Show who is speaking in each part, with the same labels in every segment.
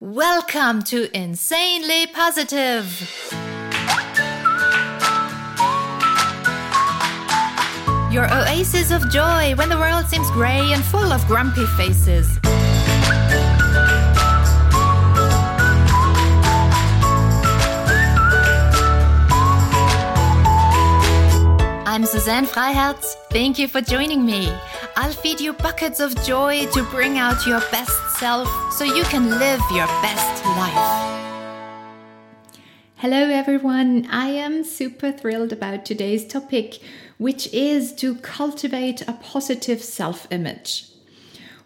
Speaker 1: Welcome to Insanely Positive. Your oasis of joy when the world seems grey and full of grumpy faces. I'm Suzanne Freiherz. Thank you for joining me. I'll feed you buckets of joy to bring out your best self so you can live your best life.
Speaker 2: Hello, everyone. I am super thrilled about today's topic, which is to cultivate a positive self image.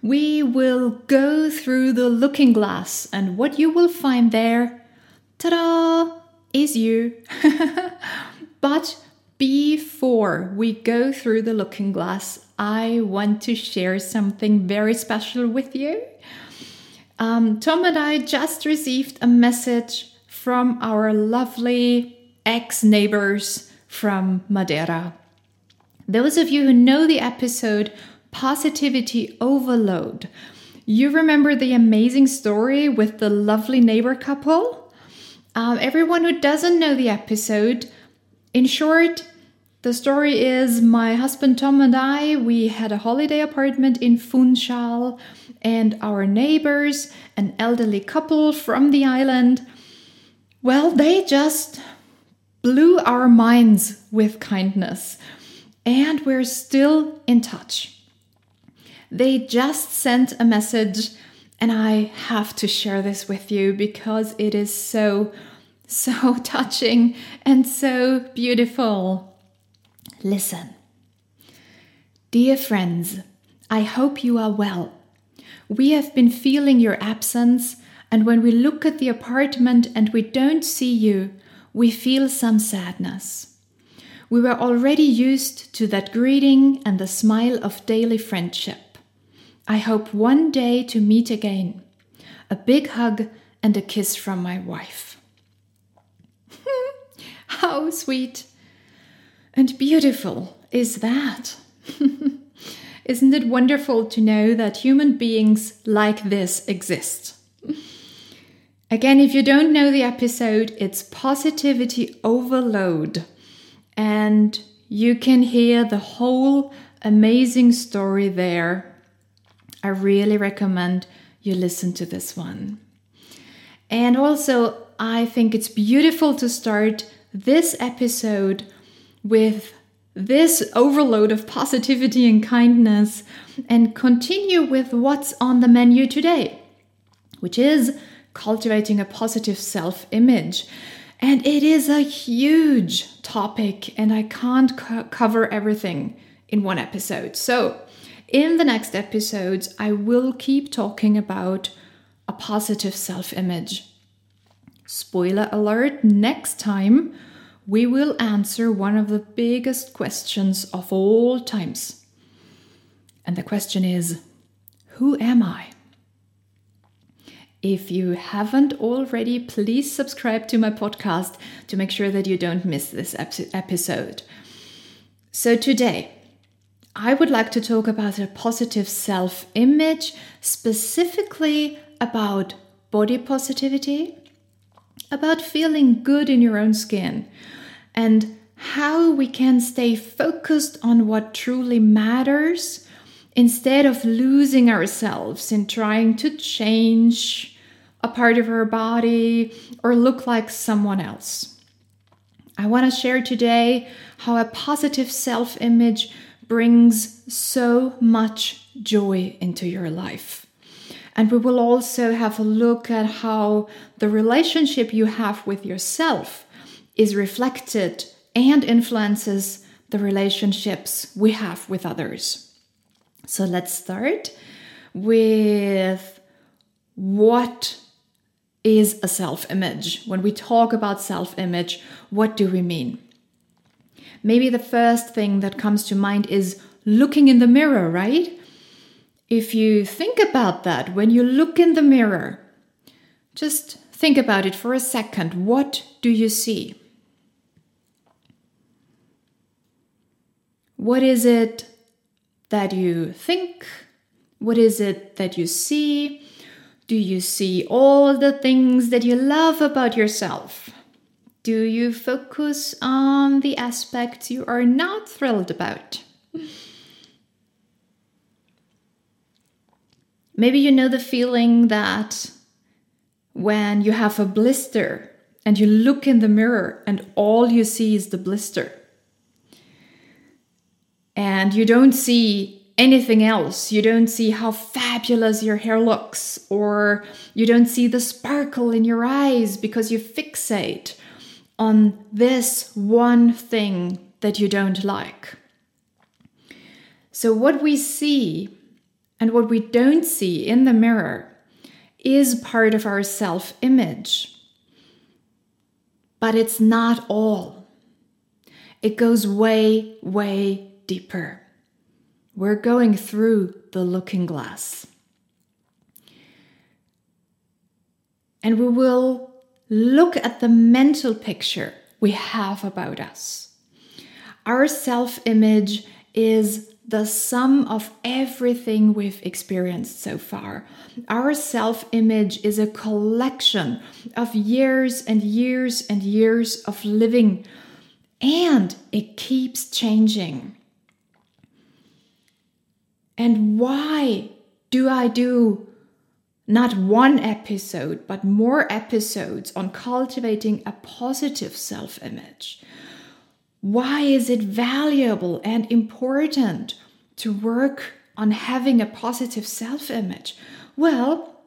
Speaker 2: We will go through the looking glass, and what you will find there, ta da, is you. but before we go through the looking glass, I want to share something very special with you. Um, Tom and I just received a message from our lovely ex neighbors from Madeira. Those of you who know the episode Positivity Overload, you remember the amazing story with the lovely neighbor couple? Um, everyone who doesn't know the episode, in short, the story is my husband Tom and I, we had a holiday apartment in Funchal, and our neighbors, an elderly couple from the island, well, they just blew our minds with kindness, and we're still in touch. They just sent a message, and I have to share this with you because it is so, so touching and so beautiful. Listen. Dear friends, I hope you are well. We have been feeling your absence, and when we look at the apartment and we don't see you, we feel some sadness. We were already used to that greeting and the smile of daily friendship. I hope one day to meet again. A big hug and a kiss from my wife. How sweet! And beautiful is that. Isn't it wonderful to know that human beings like this exist? Again, if you don't know the episode, it's Positivity Overload. And you can hear the whole amazing story there. I really recommend you listen to this one. And also, I think it's beautiful to start this episode with this overload of positivity and kindness and continue with what's on the menu today, which is cultivating a positive self image. And it is a huge topic, and I can't co- cover everything in one episode. So, in the next episodes, I will keep talking about a positive self image. Spoiler alert, next time we will answer one of the biggest questions of all times. And the question is Who am I? If you haven't already, please subscribe to my podcast to make sure that you don't miss this episode. So, today, I would like to talk about a positive self image, specifically about body positivity about feeling good in your own skin and how we can stay focused on what truly matters instead of losing ourselves in trying to change a part of our body or look like someone else. I want to share today how a positive self image brings so much joy into your life. And we will also have a look at how the relationship you have with yourself is reflected and influences the relationships we have with others. So let's start with what is a self image? When we talk about self image, what do we mean? Maybe the first thing that comes to mind is looking in the mirror, right? If you think about that, when you look in the mirror, just think about it for a second. What do you see? What is it that you think? What is it that you see? Do you see all the things that you love about yourself? Do you focus on the aspects you are not thrilled about? Maybe you know the feeling that when you have a blister and you look in the mirror and all you see is the blister. And you don't see anything else. You don't see how fabulous your hair looks, or you don't see the sparkle in your eyes because you fixate on this one thing that you don't like. So, what we see and what we don't see in the mirror is part of our self image. But it's not all. It goes way, way deeper. We're going through the looking glass. And we will look at the mental picture we have about us. Our self image is the sum of everything we've experienced so far. Our self image is a collection of years and years and years of living, and it keeps changing. And why do I do not one episode, but more episodes on cultivating a positive self image? Why is it valuable and important to work on having a positive self image? Well,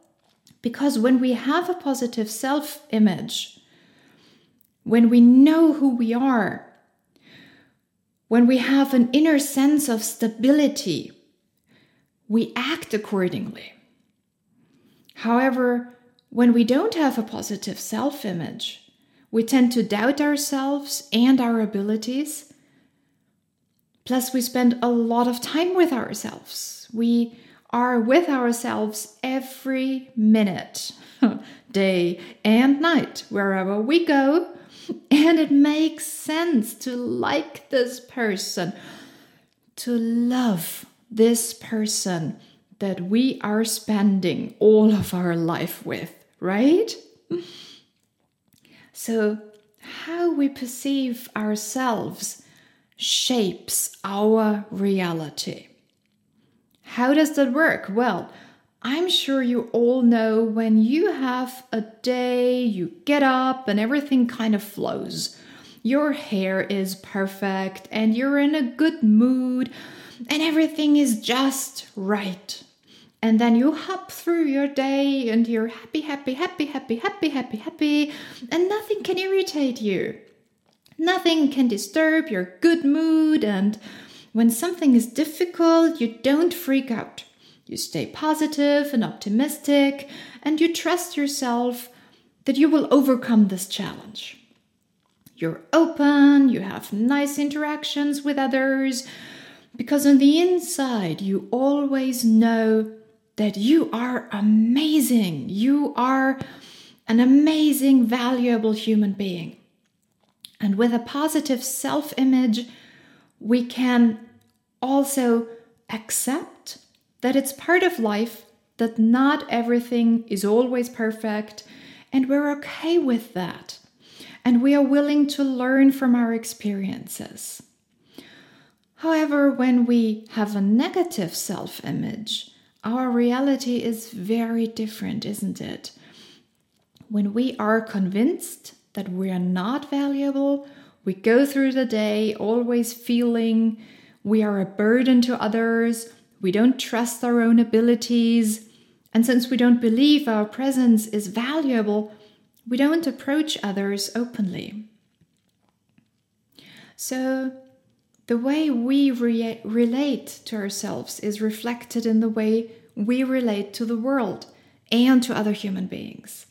Speaker 2: because when we have a positive self image, when we know who we are, when we have an inner sense of stability, we act accordingly. However, when we don't have a positive self image, we tend to doubt ourselves and our abilities. Plus, we spend a lot of time with ourselves. We are with ourselves every minute, day and night, wherever we go. And it makes sense to like this person, to love this person that we are spending all of our life with, right? So, how we perceive ourselves shapes our reality. How does that work? Well, I'm sure you all know when you have a day, you get up and everything kind of flows. Your hair is perfect and you're in a good mood and everything is just right and then you hop through your day and you're happy, happy, happy, happy, happy, happy, happy, and nothing can irritate you. Nothing can disturb your good mood, and when something is difficult, you don't freak out. You stay positive and optimistic, and you trust yourself that you will overcome this challenge. You're open, you have nice interactions with others, because on the inside, you always know that you are amazing. You are an amazing, valuable human being. And with a positive self image, we can also accept that it's part of life, that not everything is always perfect, and we're okay with that. And we are willing to learn from our experiences. However, when we have a negative self image, our reality is very different, isn't it? When we are convinced that we are not valuable, we go through the day always feeling we are a burden to others, we don't trust our own abilities, and since we don't believe our presence is valuable, we don't approach others openly. So, the way we re- relate to ourselves is reflected in the way we relate to the world and to other human beings.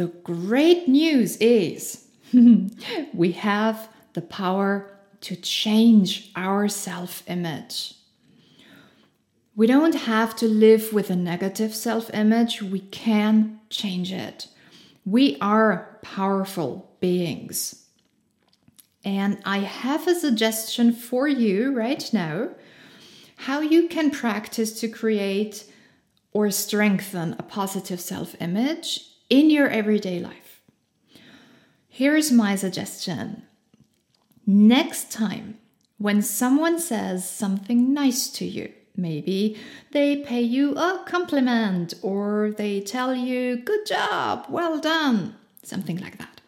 Speaker 2: The great news is we have the power to change our self image. We don't have to live with a negative self image, we can change it. We are powerful beings. And I have a suggestion for you right now how you can practice to create or strengthen a positive self image in your everyday life. Here's my suggestion next time when someone says something nice to you, maybe they pay you a compliment or they tell you, Good job, well done, something like that.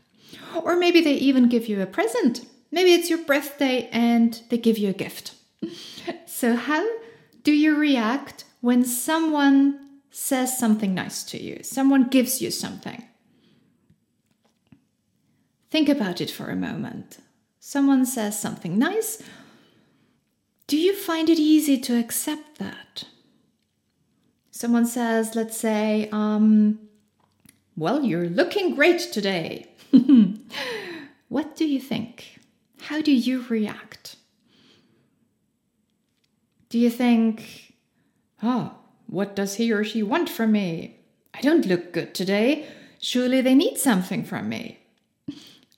Speaker 2: Or maybe they even give you a present. Maybe it's your birthday and they give you a gift. so, how do you react when someone says something nice to you? Someone gives you something. Think about it for a moment. Someone says something nice. Do you find it easy to accept that? Someone says, let's say, um, well, you're looking great today. what do you think? How do you react? Do you think, oh, what does he or she want from me? I don't look good today. Surely they need something from me.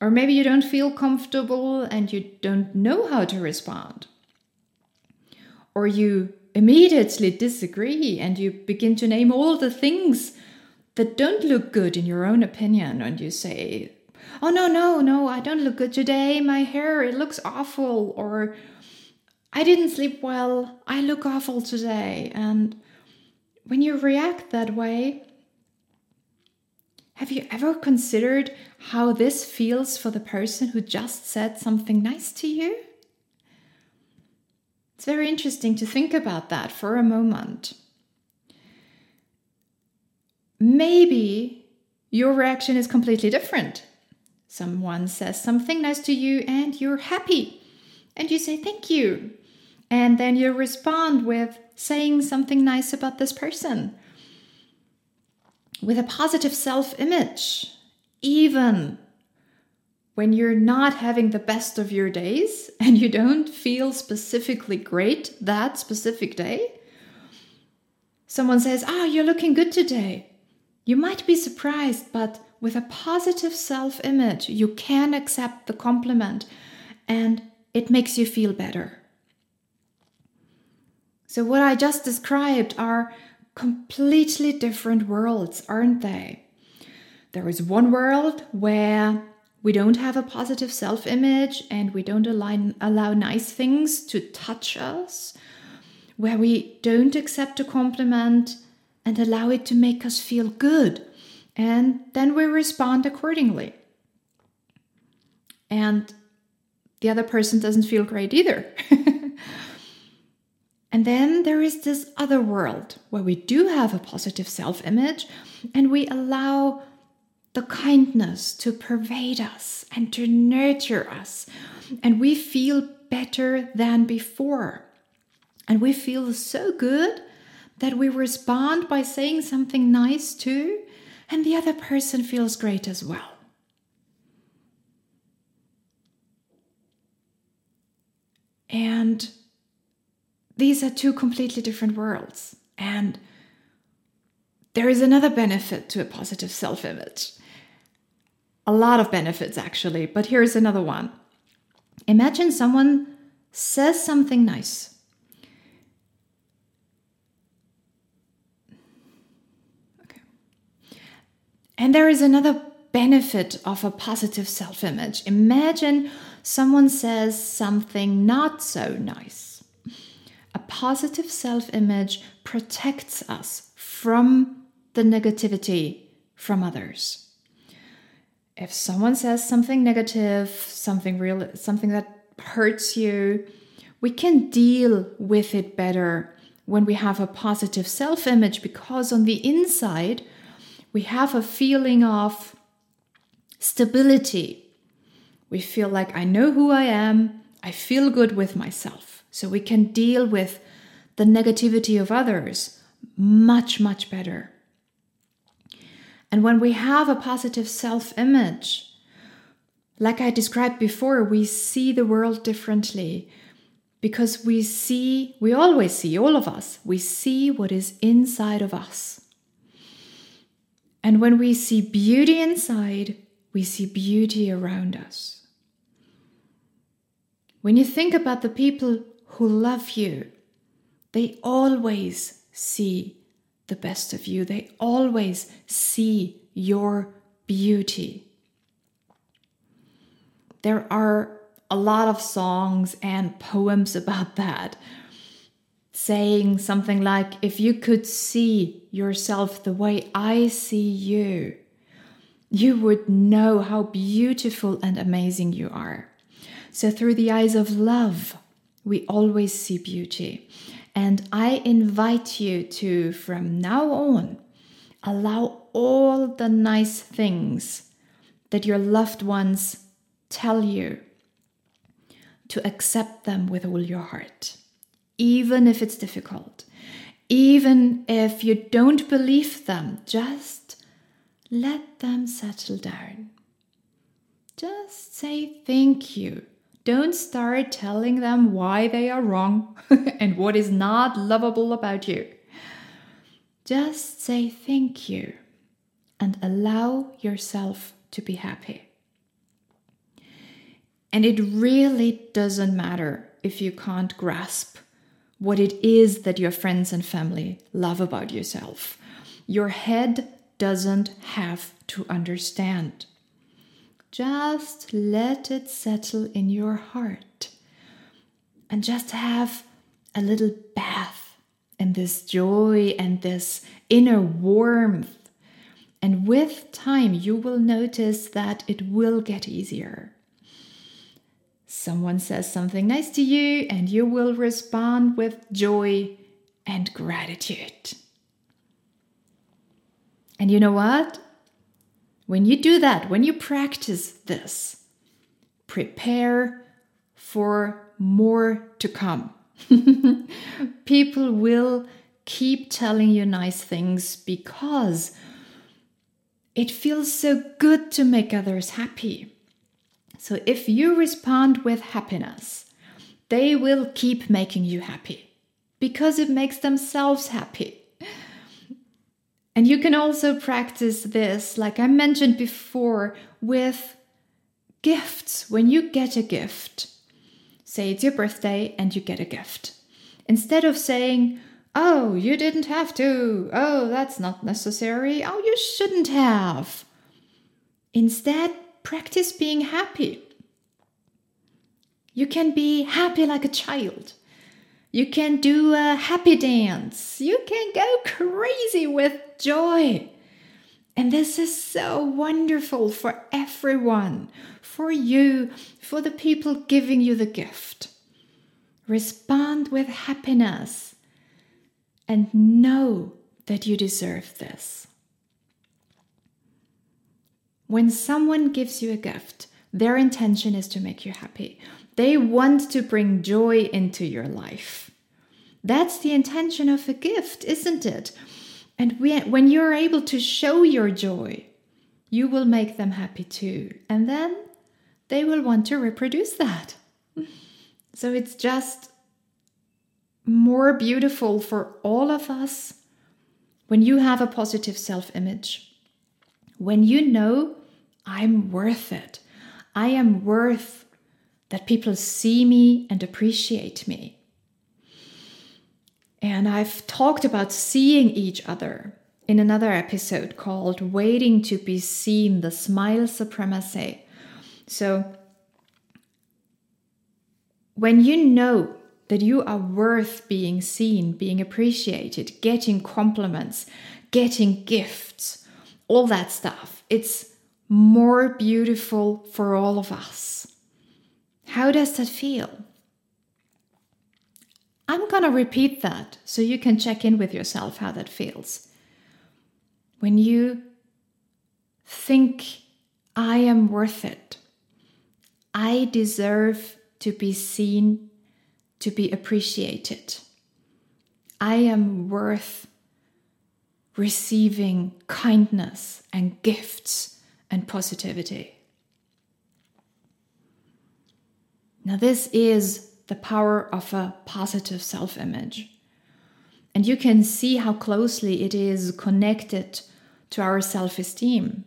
Speaker 2: Or maybe you don't feel comfortable and you don't know how to respond. Or you immediately disagree and you begin to name all the things that don't look good in your own opinion and you say, Oh, no, no, no, I don't look good today. My hair, it looks awful. Or I didn't sleep well. I look awful today. And when you react that way, have you ever considered how this feels for the person who just said something nice to you? It's very interesting to think about that for a moment. Maybe your reaction is completely different. Someone says something nice to you and you're happy and you say thank you. And then you respond with saying something nice about this person, with a positive self image, even when you're not having the best of your days and you don't feel specifically great that specific day. Someone says, Ah, oh, you're looking good today. You might be surprised, but with a positive self image, you can accept the compliment and it makes you feel better. So, what I just described are completely different worlds, aren't they? There is one world where we don't have a positive self image and we don't align, allow nice things to touch us, where we don't accept a compliment and allow it to make us feel good. And then we respond accordingly. And the other person doesn't feel great either. And then there is this other world where we do have a positive self image and we allow the kindness to pervade us and to nurture us. And we feel better than before. And we feel so good that we respond by saying something nice too, and the other person feels great as well. And these are two completely different worlds. And there is another benefit to a positive self image. A lot of benefits, actually, but here's another one. Imagine someone says something nice. And there is another benefit of a positive self image. Imagine someone says something not so nice positive self image protects us from the negativity from others. If someone says something negative, something real, something that hurts you, we can deal with it better when we have a positive self image because on the inside, we have a feeling of stability. We feel like I know who I am, I feel good with myself. So we can deal with the negativity of others much, much better. And when we have a positive self image, like I described before, we see the world differently because we see, we always see, all of us, we see what is inside of us. And when we see beauty inside, we see beauty around us. When you think about the people who love you, they always see the best of you, they always see your beauty. There are a lot of songs and poems about that, saying something like, If you could see yourself the way I see you, you would know how beautiful and amazing you are. So, through the eyes of love, we always see beauty. And I invite you to, from now on, allow all the nice things that your loved ones tell you to accept them with all your heart, even if it's difficult, even if you don't believe them, just let them settle down. Just say thank you don't start telling them why they are wrong and what is not lovable about you. Just say thank you and allow yourself to be happy. And it really doesn't matter if you can't grasp what it is that your friends and family love about yourself. Your head doesn't have to understand. Just let it settle in your heart and just have a little bath in this joy and this inner warmth. And with time, you will notice that it will get easier. Someone says something nice to you, and you will respond with joy and gratitude. And you know what? When you do that, when you practice this, prepare for more to come. People will keep telling you nice things because it feels so good to make others happy. So if you respond with happiness, they will keep making you happy because it makes themselves happy. And you can also practice this, like I mentioned before, with gifts. When you get a gift, say it's your birthday and you get a gift. Instead of saying, Oh, you didn't have to. Oh, that's not necessary. Oh, you shouldn't have. Instead, practice being happy. You can be happy like a child. You can do a happy dance. You can go crazy with joy. And this is so wonderful for everyone, for you, for the people giving you the gift. Respond with happiness and know that you deserve this. When someone gives you a gift, their intention is to make you happy. They want to bring joy into your life. That's the intention of a gift, isn't it? And when you're able to show your joy, you will make them happy too. And then they will want to reproduce that. So it's just more beautiful for all of us when you have a positive self image. When you know, I'm worth it. I am worth that people see me and appreciate me. And I've talked about seeing each other in another episode called Waiting to Be Seen the Smile Supremacy. So, when you know that you are worth being seen, being appreciated, getting compliments, getting gifts, all that stuff, it's more beautiful for all of us. How does that feel? I'm going to repeat that so you can check in with yourself how that feels. When you think, I am worth it, I deserve to be seen, to be appreciated, I am worth receiving kindness and gifts and positivity. Now, this is the power of a positive self image. And you can see how closely it is connected to our self esteem.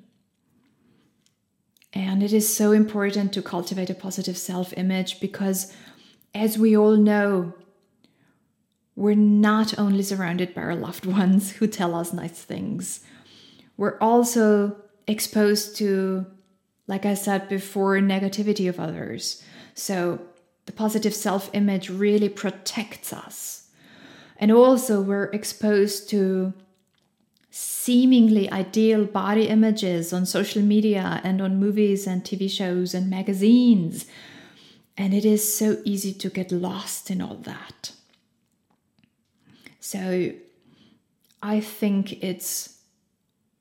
Speaker 2: And it is so important to cultivate a positive self image because, as we all know, we're not only surrounded by our loved ones who tell us nice things, we're also exposed to, like I said before, negativity of others. So the positive self image really protects us. And also, we're exposed to seemingly ideal body images on social media and on movies and TV shows and magazines. And it is so easy to get lost in all that. So I think it's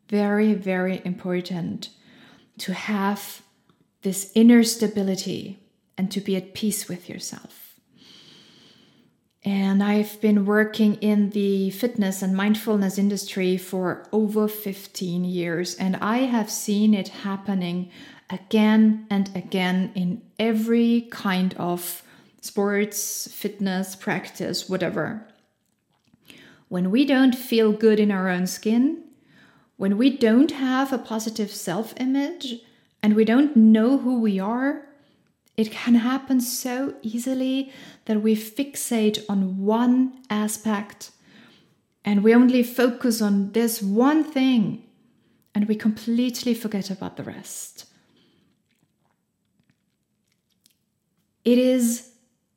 Speaker 2: very, very important to have this inner stability and to be at peace with yourself. And I've been working in the fitness and mindfulness industry for over 15 years, and I have seen it happening again and again in every kind of sports, fitness, practice, whatever. When we don't feel good in our own skin, when we don't have a positive self image, and we don't know who we are, it can happen so easily that we fixate on one aspect and we only focus on this one thing and we completely forget about the rest. It is,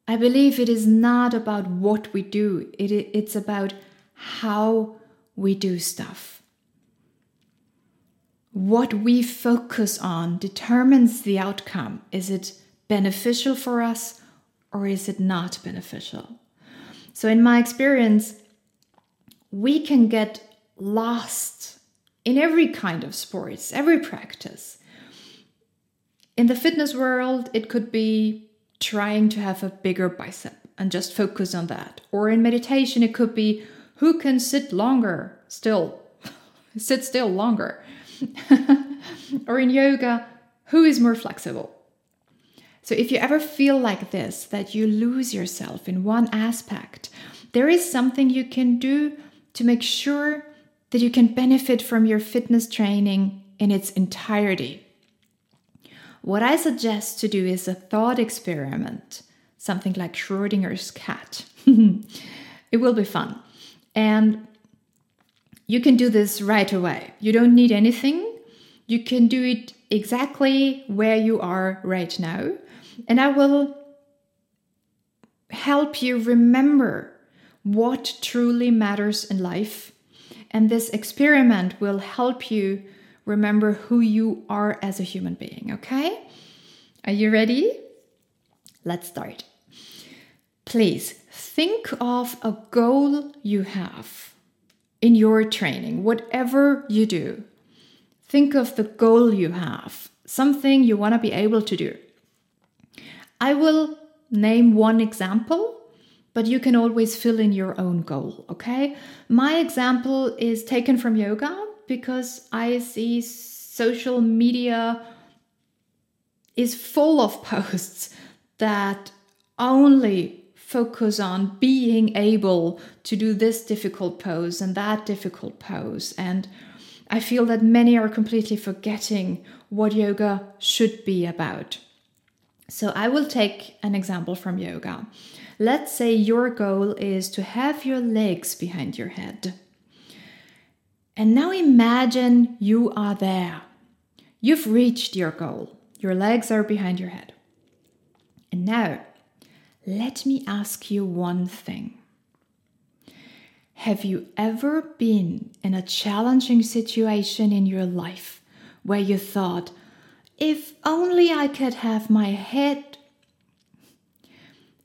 Speaker 2: I believe, it is not about what we do, it, it's about how we do stuff. What we focus on determines the outcome. Is it beneficial for us or is it not beneficial? So, in my experience, we can get lost in every kind of sports, every practice. In the fitness world, it could be trying to have a bigger bicep and just focus on that. Or in meditation, it could be who can sit longer still, sit still longer. or in yoga, who is more flexible? So, if you ever feel like this, that you lose yourself in one aspect, there is something you can do to make sure that you can benefit from your fitness training in its entirety. What I suggest to do is a thought experiment, something like Schrodinger's cat. it will be fun. And you can do this right away. You don't need anything. You can do it exactly where you are right now. And I will help you remember what truly matters in life. And this experiment will help you remember who you are as a human being, okay? Are you ready? Let's start. Please think of a goal you have in your training, whatever you do. Think of the goal you have, something you want to be able to do. I will name one example, but you can always fill in your own goal, okay? My example is taken from yoga because I see social media is full of posts that only focus on being able to do this difficult pose and that difficult pose. And I feel that many are completely forgetting what yoga should be about. So I will take an example from yoga. Let's say your goal is to have your legs behind your head. And now imagine you are there. You've reached your goal. Your legs are behind your head. And now, let me ask you one thing. Have you ever been in a challenging situation in your life where you thought, if only I could have my head.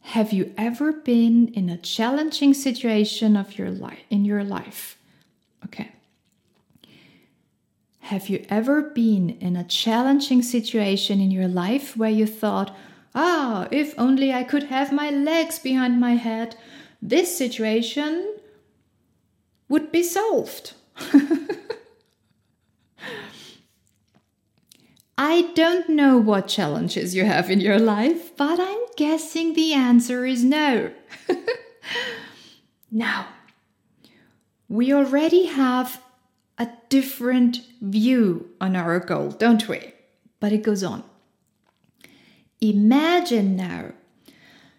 Speaker 2: Have you ever been in a challenging situation of your life in your life? Okay. Have you ever been in a challenging situation in your life where you thought, ah, if only I could have my legs behind my head, this situation would be solved? I don't know what challenges you have in your life, but I'm guessing the answer is no. now, we already have a different view on our goal, don't we? But it goes on. Imagine now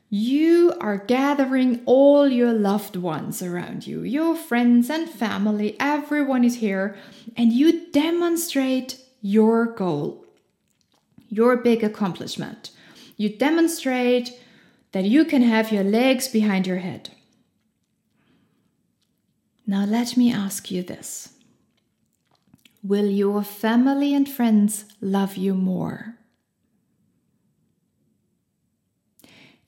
Speaker 2: you are gathering all your loved ones around you, your friends and family, everyone is here, and you demonstrate your goal, your big accomplishment. You demonstrate that you can have your legs behind your head. Now, let me ask you this Will your family and friends love you more?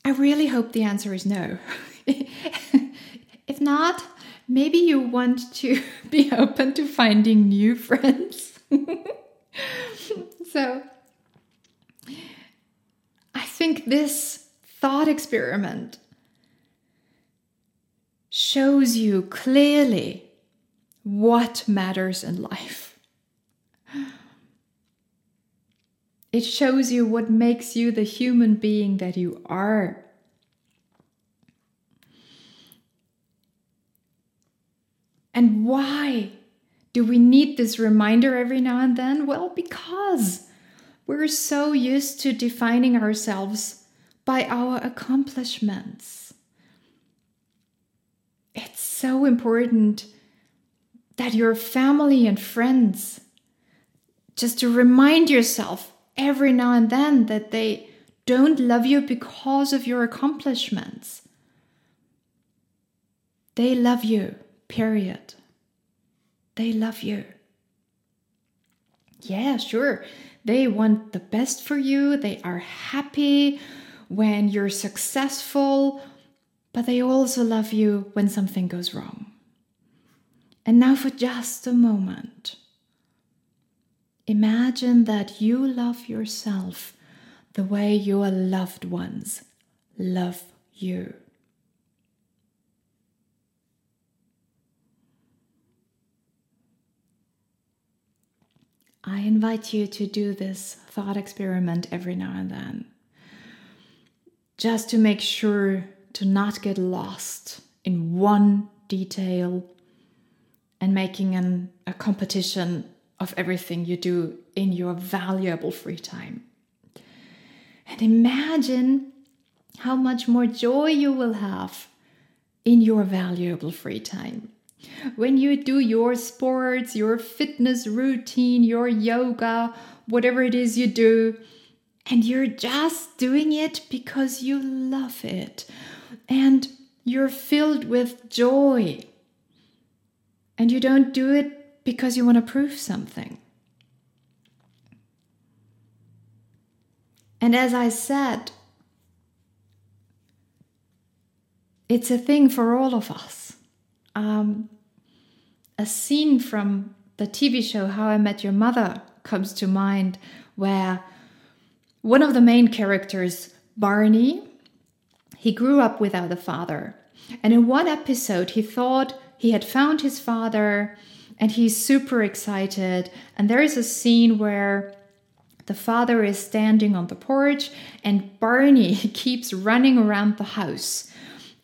Speaker 2: I really hope the answer is no. if not, maybe you want to be open to finding new friends. so, think this thought experiment shows you clearly what matters in life. It shows you what makes you the human being that you are. And why do we need this reminder every now and then? Well, because we're so used to defining ourselves by our accomplishments. It's so important that your family and friends just to remind yourself every now and then that they don't love you because of your accomplishments. They love you, period. They love you. Yeah, sure. They want the best for you. They are happy when you're successful, but they also love you when something goes wrong. And now, for just a moment, Imagine that you love yourself the way your loved ones love you. I invite you to do this thought experiment every now and then, just to make sure to not get lost in one detail and making an, a competition of everything you do in your valuable free time. And imagine how much more joy you will have in your valuable free time. When you do your sports, your fitness routine, your yoga, whatever it is you do, and you're just doing it because you love it and you're filled with joy. And you don't do it because you want to prove something. And as I said, it's a thing for all of us. Um, a scene from the TV show How I Met Your Mother comes to mind, where one of the main characters, Barney, he grew up without a father. And in one episode, he thought he had found his father and he's super excited. And there is a scene where the father is standing on the porch and Barney keeps running around the house.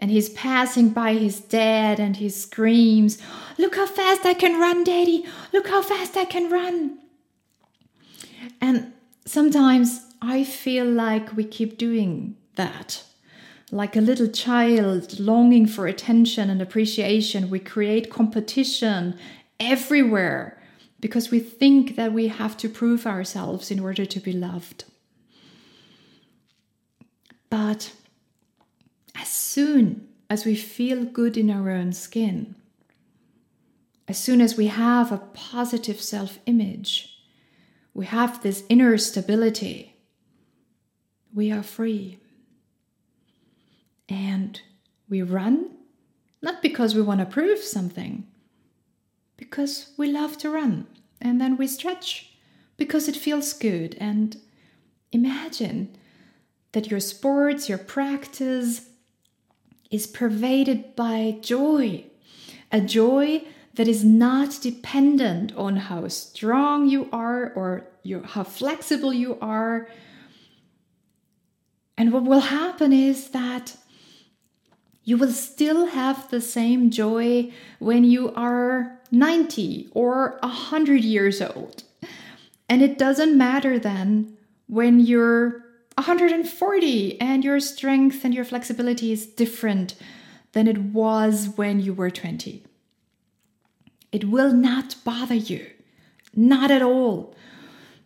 Speaker 2: And he's passing by his dad and he screams, Look how fast I can run, Daddy! Look how fast I can run! And sometimes I feel like we keep doing that. Like a little child longing for attention and appreciation, we create competition everywhere because we think that we have to prove ourselves in order to be loved. But as soon as we feel good in our own skin, as soon as we have a positive self image, we have this inner stability, we are free. And we run not because we want to prove something, because we love to run. And then we stretch because it feels good. And imagine that your sports, your practice is pervaded by joy, a joy that is not dependent on how strong you are or your, how flexible you are. And what will happen is that you will still have the same joy when you are 90 or 100 years old. And it doesn't matter then when you're 140 and your strength and your flexibility is different than it was when you were 20. It will not bother you, not at all,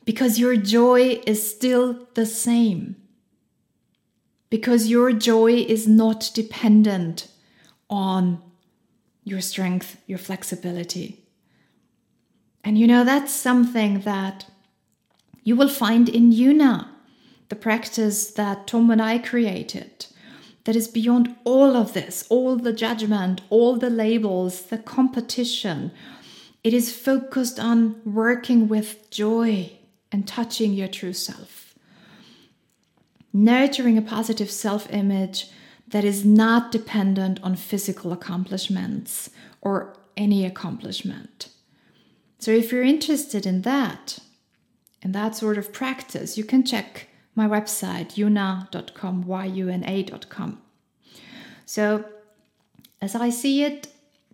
Speaker 2: because your joy is still the same. Because your joy is not dependent on your strength, your flexibility. And you know, that's something that you will find in Yuna, the practice that Tom and I created, that is beyond all of this, all the judgment, all the labels, the competition. It is focused on working with joy and touching your true self. Nurturing a positive self image that is not dependent on physical accomplishments or any accomplishment. So, if you're interested in that, in that sort of practice, you can check my website, yuna.com, Y-U-N-A.com. So, as I see it,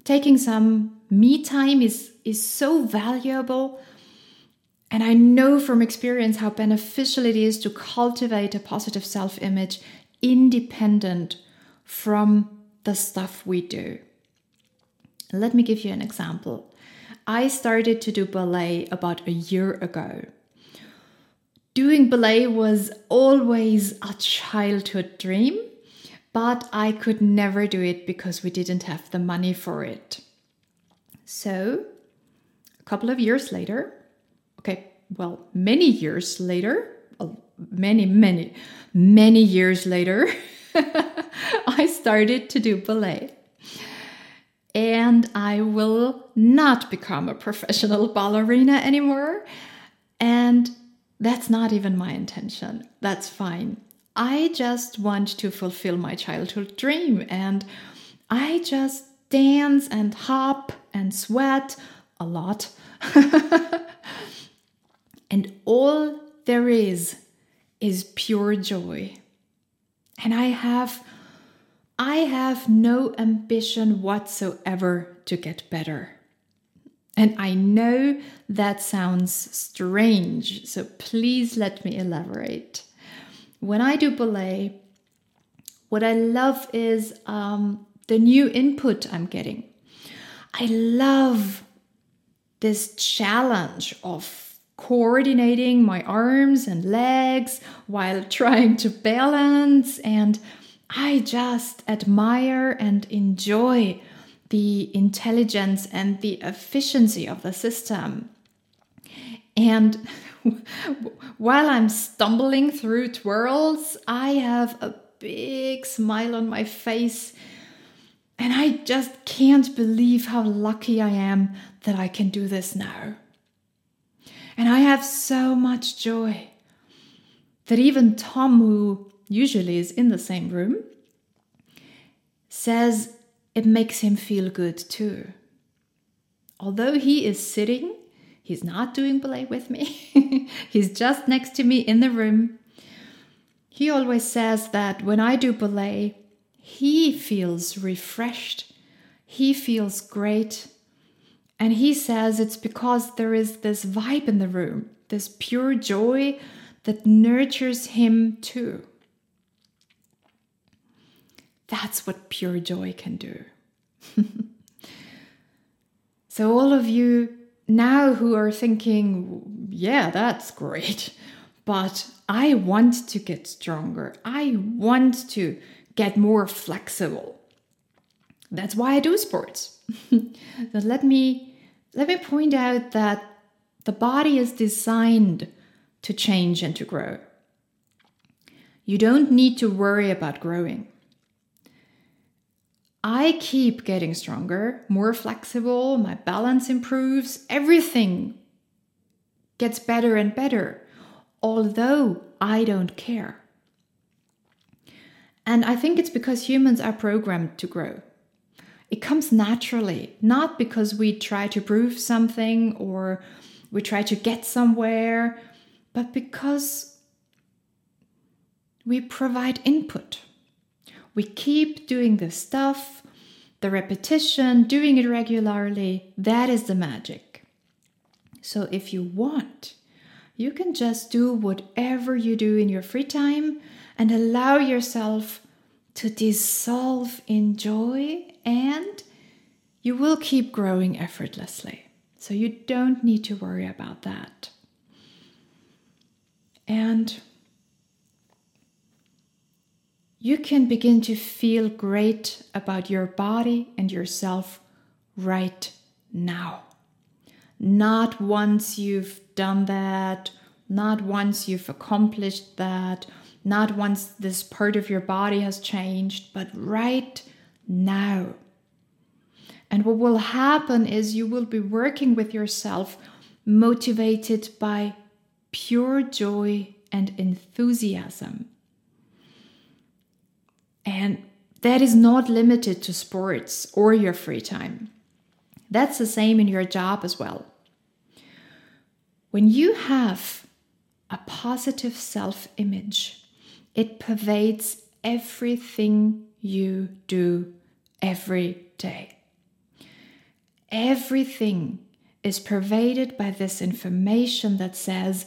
Speaker 2: taking some me time is, is so valuable. And I know from experience how beneficial it is to cultivate a positive self image independent from the stuff we do. Let me give you an example. I started to do ballet about a year ago. Doing ballet was always a childhood dream, but I could never do it because we didn't have the money for it. So, a couple of years later, okay, well, many years later, many, many, many years later, I started to do ballet. And I will not become a professional ballerina anymore. And that's not even my intention. That's fine. I just want to fulfill my childhood dream. And I just dance and hop and sweat a lot. and all there is is pure joy. And I have I have no ambition whatsoever to get better. And I know that sounds strange, so please let me elaborate. When I do ballet, what I love is um, the new input I'm getting. I love this challenge of coordinating my arms and legs while trying to balance and I just admire and enjoy the intelligence and the efficiency of the system. And while I'm stumbling through twirls, I have a big smile on my face. And I just can't believe how lucky I am that I can do this now. And I have so much joy that even Tom, who usually is in the same room, says it makes him feel good too. Although he is sitting, he's not doing ballet with me, he's just next to me in the room. He always says that when I do ballet, he feels refreshed, he feels great. And he says it's because there is this vibe in the room, this pure joy that nurtures him too. That's what pure joy can do. so, all of you now who are thinking, yeah, that's great, but I want to get stronger, I want to get more flexible. That's why I do sports. but let me let me point out that the body is designed to change and to grow. You don't need to worry about growing. I keep getting stronger, more flexible, my balance improves, everything gets better and better, although I don't care. And I think it's because humans are programmed to grow. It comes naturally, not because we try to prove something or we try to get somewhere, but because we provide input. We keep doing the stuff, the repetition, doing it regularly. That is the magic. So if you want, You can just do whatever you do in your free time and allow yourself to dissolve in joy, and you will keep growing effortlessly. So you don't need to worry about that. And you can begin to feel great about your body and yourself right now. Not once you've done that, not once you've accomplished that, not once this part of your body has changed, but right now. And what will happen is you will be working with yourself motivated by pure joy and enthusiasm. And that is not limited to sports or your free time. That's the same in your job as well. When you have a positive self image, it pervades everything you do every day. Everything is pervaded by this information that says,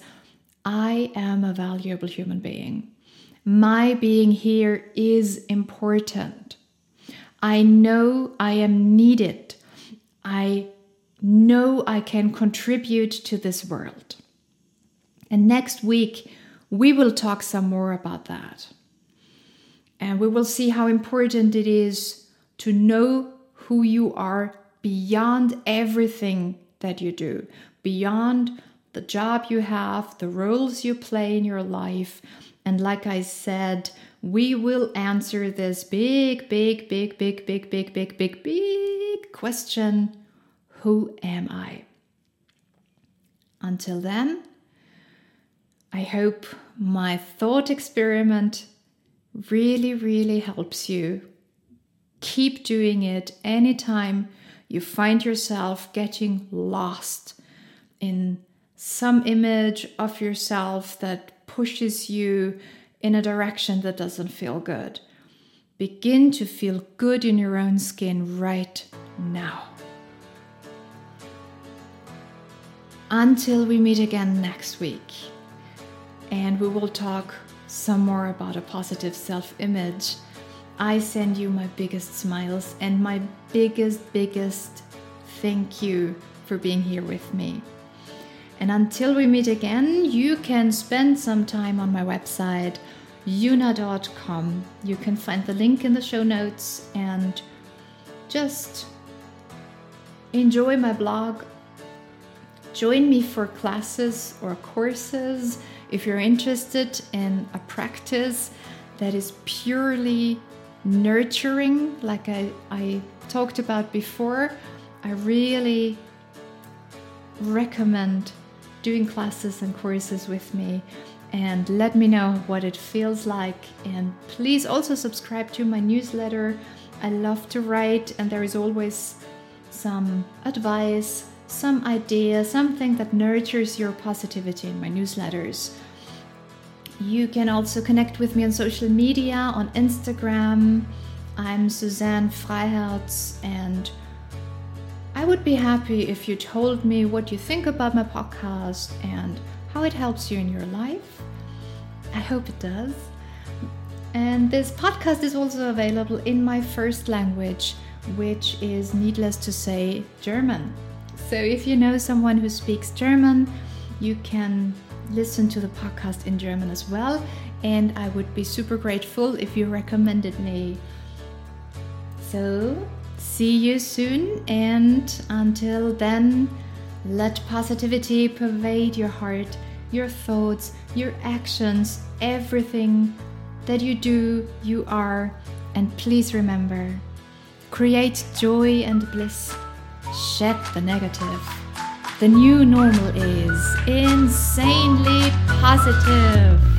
Speaker 2: I am a valuable human being. My being here is important. I know I am needed. I know I can contribute to this world. And next week, we will talk some more about that. And we will see how important it is to know who you are beyond everything that you do, beyond the job you have, the roles you play in your life. And like I said, we will answer this big, big, big, big, big, big, big, big, big question Who am I? Until then, I hope my thought experiment really, really helps you. Keep doing it anytime you find yourself getting lost in some image of yourself that pushes you in a direction that doesn't feel good. Begin to feel good in your own skin right now. Until we meet again next week and we will talk some more about a positive self image. I send you my biggest smiles and my biggest, biggest thank you for being here with me. And until we meet again, you can spend some time on my website, yuna.com. You can find the link in the show notes and just enjoy my blog. Join me for classes or courses if you're interested in a practice that is purely nurturing, like I, I talked about before, I really recommend doing classes and courses with me and let me know what it feels like. And please also subscribe to my newsletter. I love to write, and there is always some advice some idea, something that nurtures your positivity in my newsletters. You can also connect with me on social media on Instagram. I'm Suzanne Freiherz, and I would be happy if you told me what you think about my podcast and how it helps you in your life. I hope it does. And this podcast is also available in my first language, which is needless to say, German. So if you know someone who speaks German, you can listen to the podcast in German as well. And I would be super grateful if you recommended me. So, see you soon. And until then, let positivity pervade your heart, your thoughts, your actions, everything that you do, you are. And please remember create joy and bliss Shed the negative. The new normal is insanely positive.